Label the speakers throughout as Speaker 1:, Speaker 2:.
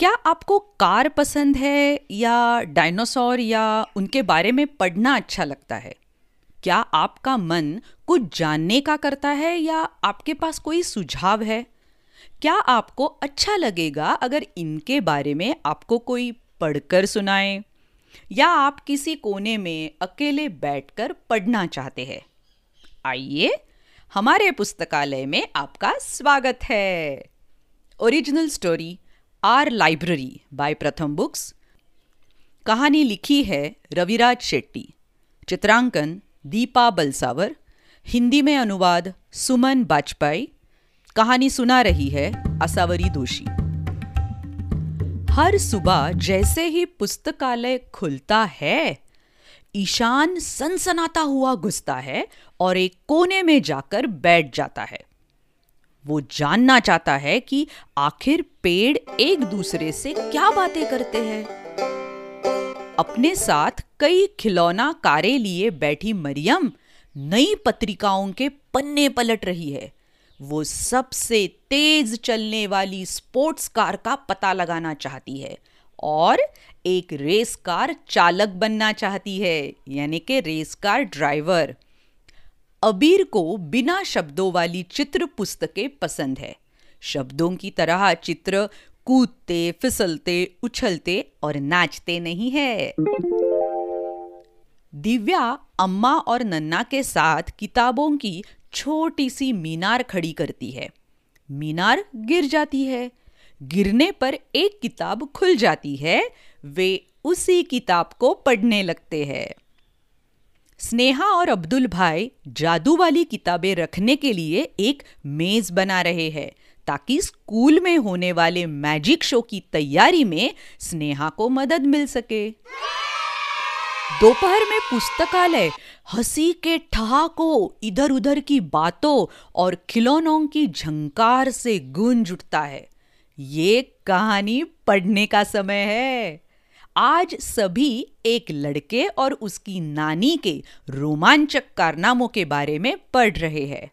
Speaker 1: क्या आपको कार पसंद है या डायनासोर या उनके बारे में पढ़ना अच्छा लगता है? क्या आपका मन कुछ जानने का करता है या आपके पास कोई सुझाव है? क्या आपको अच्छा लगेगा अगर इनके बारे में आपको कोई पढ़कर सुनाए? या आप किसी कोने में अकेले बैठकर पढ़ना चाहते हैं? आइए, हमारे पुस्तकालय में आपका स्वागत है। Original story our library by Pratham Books. कहानी लिखी है रविराज शेट्टी। चित्रांकन दीपा बलसावर। हिंदी में अनुवाद सुमन बाजपेयी। कहानी सुना रही है असावरी दोषी। हर सुबह जैसे ही पुस्तकालय खुलता है, ईशान सनसनाता हुआ घुसता है और एक कोने में जाकर बैठ जाता है। वो जानना चाहता है कि आखिर पेड़ एक दूसरे से क्या बातें करते हैं। अपने साथ कई खिलौना कारे लिए बैठी मरियम नई पत्रिकाओं के पन्ने पलट रही है। वो सबसे तेज चलने वाली स्पोर्ट्स कार का पता लगाना चाहती है और एक रेस कार चालक बनना चाहती है, यानी कि रेस कार ड्राइवर। अबीर को बिना शब्दों वाली चित्र पुस्तकें पसंद है। शब्दों की तरह चित्र कूदते, फिसलते, उछलते और नाचते नहीं है। दिव्या अम्मा और नन्ना के साथ किताबों की छोटी सी मीनार खड़ी करती है। मीनार गिर जाती है। गिरने पर एक किताब खुल जाती है। वे उसी किताब को पढ़ने लगते हैं। स्नेहा और अब्दुल भाई जादू वाली किताबें रखने के लिए एक मेज बना रहे हैं, ताकि स्कूल में होने वाले मैजिक शो की तैयारी में स्नेहा को मदद मिल सके। दोपहर में पुस्तकालय, हँसी के ठहाकों इधर उधर की बातों और खिलौनों की झंकार से गूंज उठता है। ये कहानी पढ़ने का समय है। आज सभी एक लड़के और उसकी नानी के रोमांचक कारनामों के बारे में पढ़ रहे हैं।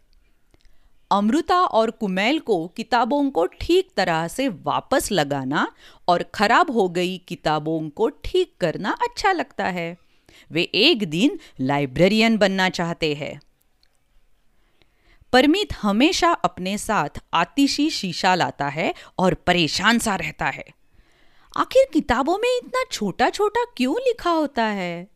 Speaker 1: अमृता और कुमेल को किताबों को ठीक तरह से वापस लगाना और खराब हो गई किताबों को ठीक करना अच्छा लगता है। वे एक दिन लाइब्रेरियन बनना चाहते हैं। परमित हमेशा अपने साथ आतिशी शीशा लाता है और परेशान सा रहता है। आखिर किताबों में इतना छोटा छोटा क्यों लिखा होता है?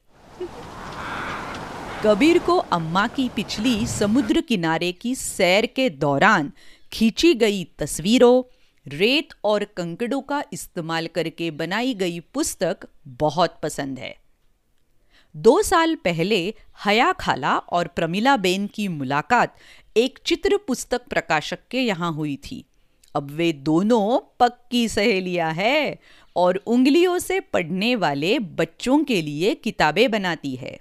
Speaker 1: कबीर को अम्मा की पिछली समुद्र किनारे की सैर के दौरान खींची गई तस्वीरों, रेत और कंकड़ों का इस्तेमाल करके बनाई गई पुस्तक बहुत पसंद है। दो साल पहले हया खाला और प्रमिला बेन की मुलाकात एक चित्र पुस्तक प्रकाशक के यहाँ हुई थी। अब वे दोनों पक्की सहेलियाँ हैं और उंगलियों से पढ़ने वाले बच्चों के लिए किताबें बनाती है।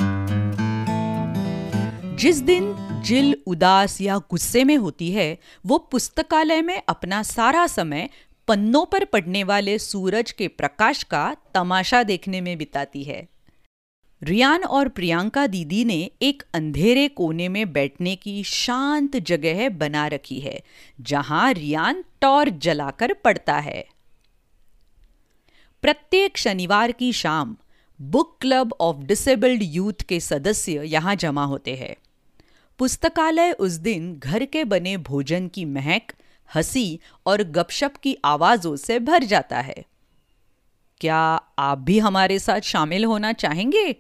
Speaker 1: जिस दिन जिल उदास या गुस्से में होती है, वो पुस्तकालय में अपना सारा समय पन्नों पर पड़ने वाले सूरज के प्रकाश का तमाशा देखने में बिताती है। रियान और प्रियंका दीदी ने एक अंधेरे कोने में बैठने की शांत जगह बना रखी है, जहाँ रियान टॉर्च जलाकर पड़ता है। प्रत्येक शनिवार की शाम, book club of disabled youth के सदस्य यहाँ जमा होते हैं। पुस्तकालय उस दिन घर के बने भोजन की महक, हँसी और गपशप की आवाजों से भर जाता है। क्या आप भी हमारे साथ शामिल होना चाहेंगे?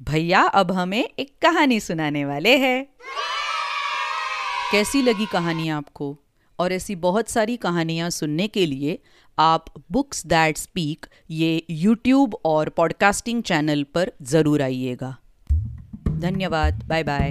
Speaker 1: भैया, अब हमें एक कहानी सुनाने वाले हैं। कैसी लगी कहानी आपको? और ऐसी बहुत सारी कहानियाँ सुनने के लिए आप बुक्स दैट स्पीक ये यूट्यूब और पॉडकास्टिंग चैनल पर ज़रूर आइएगा। धन्यवाद बाय बाय